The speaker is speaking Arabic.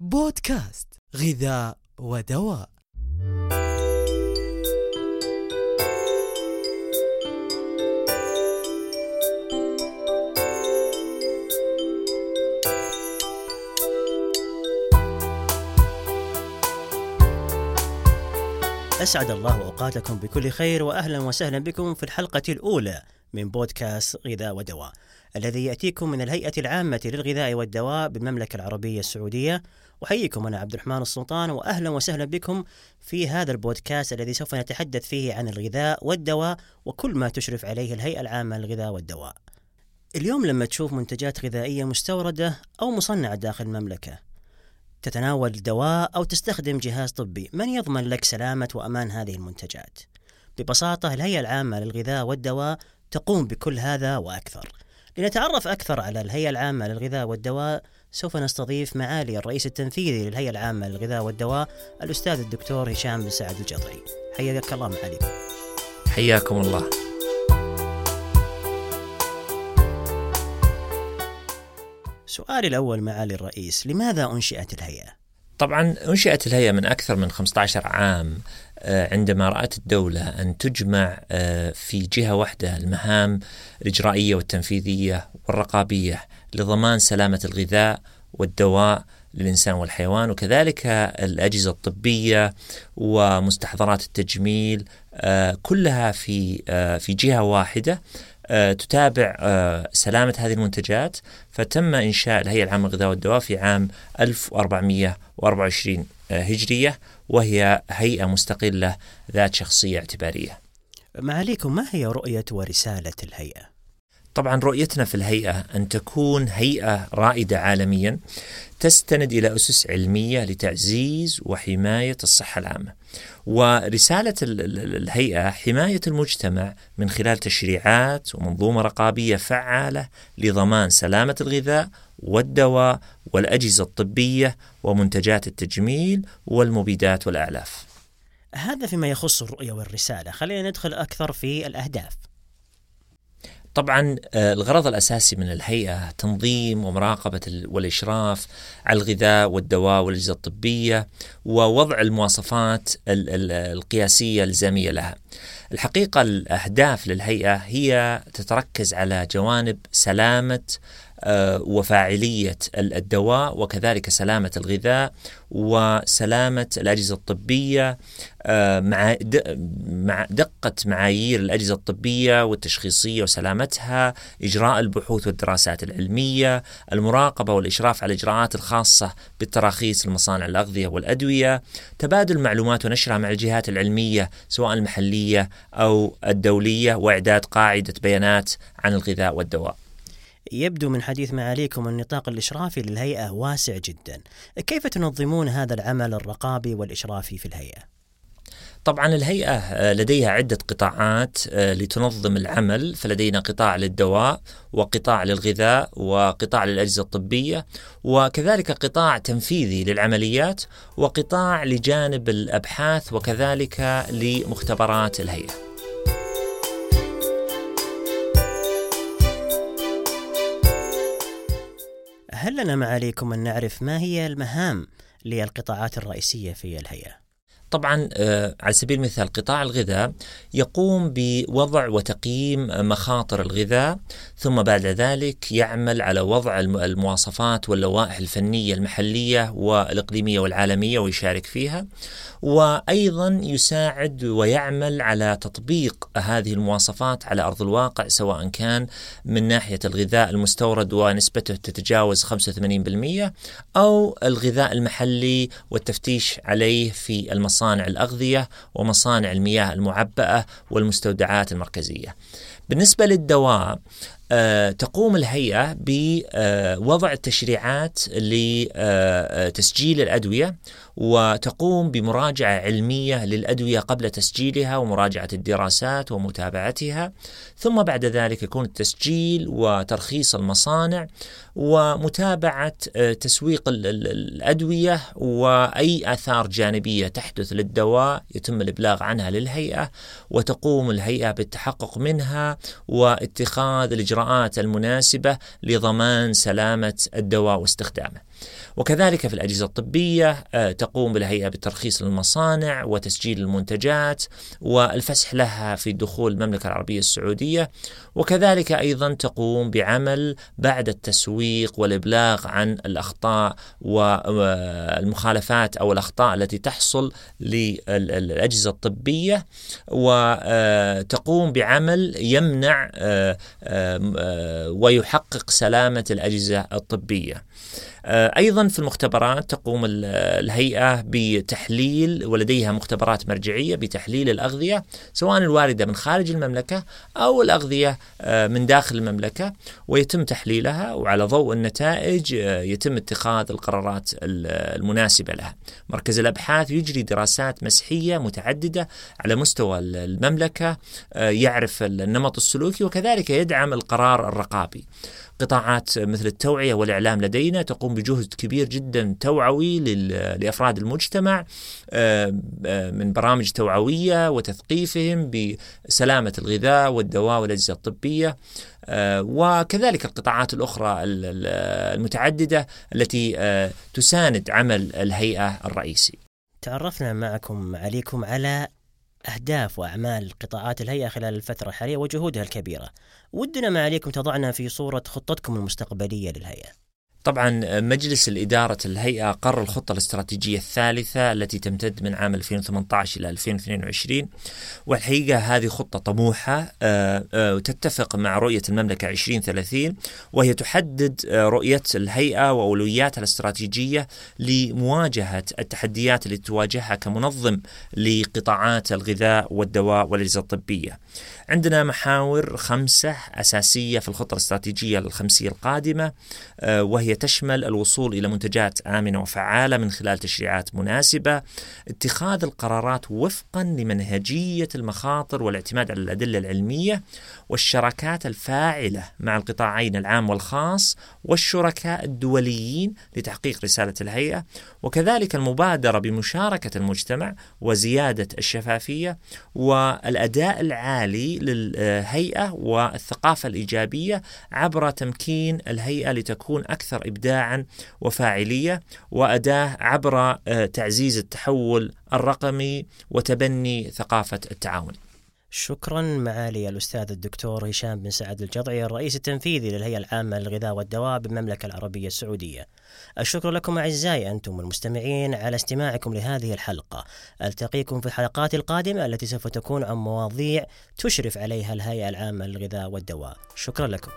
بودكاست غذاء ودواء. أسعد الله أوقاتكم بكل خير وأهلا وسهلا بكم في الحلقة الأولى. من بودكاست غذاء ودواء الذي يأتيكم من الهيئة العامة للغذاء والدواء بالمملكة العربية السعودية أحييكم أنا عبد الرحمن السلطان وأهلا وسهلا بكم في هذا البودكاست الذي سوف نتحدث فيه عن الغذاء والدواء وكل ما تشرف عليه الهيئة العامة للغذاء والدواء اليوم لما تشوف منتجات غذائية مستوردة أو مصنعة داخل المملكة تتناول دواء أو تستخدم جهاز طبي من يضمن لك سلامة وأمان هذه المنتجات؟ ببساطة الهيئة العامة للغذاء والدواء تقوم بكل هذا وأكثر. لنتعرف أكثر على الهيئة العامة للغذاء والدواء سوف نستضيف معالي الرئيس التنفيذي للهيئة العامة للغذاء والدواء الأستاذ الدكتور هشام بن سعد الجطري. حياك الله معاليكم حياكم الله. سؤالي الأول معالي الرئيس لماذا أنشئت الهيئة؟ طبعا أنشئت الهيئة من أكثر من 15 عام. عندما رأت الدولة أن تجمع آه، في جهة واحدة المهام الإجرائية والتنفيذية والرقابية لضمان سلامة الغذاء والدواء للإنسان والحيوان وكذلك الأجهزة الطبية ومستحضرات التجميل آه، كلها في في جهة واحدة. تتابع سلامة هذه المنتجات فتم إنشاء الهيئة العامة للغذاء والدواء في عام 1424 هجرية وهي هيئة مستقلة ذات شخصية اعتبارية معاليكم ما هي رؤية ورسالة الهيئة؟ طبعا رؤيتنا في الهيئة أن تكون هيئة رائدة عالميا تستند إلى أسس علمية لتعزيز وحماية الصحة العامة. ورسالة الهيئة حماية المجتمع من خلال تشريعات ومنظومة رقابية فعالة لضمان سلامة الغذاء والدواء والأجهزة الطبية ومنتجات التجميل والمبيدات والأعلاف. هذا فيما يخص الرؤية والرسالة. خلينا ندخل أكثر في الأهداف. طبعا آه، الغرض الأساسي من الهيئة تنظيم ومراقبة والإشراف على الغذاء والدواء والأجهزة الطبية ووضع المواصفات القياسية الزامية لها. الحقيقة الأهداف للهيئة هي تتركز على جوانب سلامة وفاعلية الدواء وكذلك سلامة الغذاء وسلامة الأجهزة الطبية آه، مع دقة معايير الأجهزة الطبية والتشخيصية وسلامتها إجراء البحوث والدراسات العلمية المراقبة والإشراف على الإجراءات الخاصة بالتراخيص المصانع الأغذية والأدوية تبادل المعلومات ونشرها مع الجهات العلمية سواء المحلية أو الدولية وإعداد قاعدة بيانات عن الغذاء والدواء. يبدو من حديث معاليكم النطاق الإشرافي للهيئة واسع جدا. كيف تنظمون هذا العمل الرقابي والإشرافي في الهيئة؟ طبعا الهيئة آه، لديها عدة قطاعات آه، لتنظم العمل. فلدينا قطاع للدواء وقطاع للغذاء وقطاع للأجهزة الطبية وكذلك قطاع تنفيذي للعمليات وقطاع لجانب الأبحاث وكذلك لمختبرات الهيئة. هل لنا معاليكم أن نعرف ما هي المهام للقطاعات الرئيسية في الهيئة؟ طبعا آه، على سبيل المثال قطاع الغذاء يقوم بوضع وتقييم مخاطر الغذاء ثم بعد ذلك يعمل على وضع المواصفات واللوائح الفنية المحلية والإقليمية والعالمية ويشارك فيها. وأيضا يساعد ويعمل على تطبيق هذه المواصفات على أرض الواقع سواء كان من ناحية الغذاء المستورد ونسبته تتجاوز 85% أو الغذاء المحلي والتفتيش عليه في المصادر مصانع الأغذية ومصانع المياه المعبأة والمستودعات المركزية. بالنسبة للدواء تقوم الهيئة بوضع التشريعات لتسجيل الأدوية وتقوم بمراجعة علمية للأدوية قبل تسجيلها ومراجعة الدراسات ومتابعتها. ثم بعد ذلك يكون التسجيل وترخيص المصانع ومتابعة آه، تسويق الأدوية وأي آثار جانبية تحدث للدواء يتم الإبلاغ عنها للهيئة وتقوم الهيئة بالتحقق منها واتخاذ الإجراءات المناسبة لضمان سلامة الدواء واستخدامه. وكذلك في الأجهزة الطبية آه، تقوم بالهيئة بترخيص المصانع وتسجيل المنتجات والفسح لها في دخول المملكة العربية السعودية. وكذلك أيضا تقوم بعمل بعد التسويق والإبلاغ عن الأخطاء والمخالفات أو الأخطاء التي تحصل للأجهزة الطبية. وتقوم بعمل يمنع آه، آه، ويحقق سلامة الأجهزة الطبية. آه، أيضا في المختبرات تقوم الهيئة بتحليل ولديها مختبرات مرجعية بتحليل الأغذية سواء الواردة من خارج المملكة أو الأغذية آه، من داخل المملكة ويتم تحليلها وعلى ضوء النتائج آه، يتم اتخاذ القرارات المناسبة لها. مركز الأبحاث يجري دراسات مسحية متعددة على مستوى المملكة يعرف النمط السلوكي وكذلك يدعم القرار الرقابي. قطاعات مثل التوعية والإعلام لدينا تقوم بجهد كبير جدا توعوي لأفراد المجتمع آه، آه، من برامج توعوية وتثقيفهم بسلامة الغذاء والدواء والأجهزة الطبية آه، وكذلك القطاعات الأخرى المتعددة التي تساند عمل الهيئة الرئيسي. تعرفنا معكم عليكم على أهداف وأعمال قطاعات الهيئة خلال الفترة الحالية وجهودها الكبيرة. ودنا ما عليكم تضعنا في صورة خطتكم المستقبلية للهيئة. طبعا مجلس الإدارة الهيئة قرر الخطة الاستراتيجية الثالثة التي تمتد من عام 2018 إلى 2022 والحقيقة هذه خطة طموحة آه، آه، وتتفق مع رؤية المملكة 2030 وهي تحدد آه، رؤية الهيئة وأولوياتها الاستراتيجية لمواجهة التحديات التي تواجهها كمنظم لقطاعات الغذاء والدواء والأجهزة الطبية. عندنا محاور خمسة أساسية في الخطة الاستراتيجية الخمسية القادمة آه، وهي تشمل الوصول إلى منتجات آمنة وفعالة من خلال تشريعات مناسبة اتخاذ القرارات وفقا لمنهجية المخاطر والاعتماد على الأدلة العلمية والشراكات الفاعلة مع القطاعين العام والخاص والشركاء الدوليين لتحقيق رسالة الهيئة. وكذلك المبادرة بمشاركة المجتمع وزيادة الشفافية والأداء العالي للهيئة والثقافة الإيجابية عبر تمكين الهيئة لتكون أكثر إبداعا وفاعلية وأداة عبر آه، تعزيز التحول الرقمي وتبني ثقافة التعاون. شكرا معالي الأستاذ الدكتور هشام بن سعد الجضعي الرئيس التنفيذي للهيئة العامة للغذاء والدواء بالمملكة العربية السعودية. الشكر لكم أعزائي أنتم المستمعين على استماعكم لهذه الحلقة. ألتقيكم في الحلقات القادمة التي سوف تكون عن مواضيع تشرف عليها الهيئة العامة للغذاء والدواء. شكرا لكم.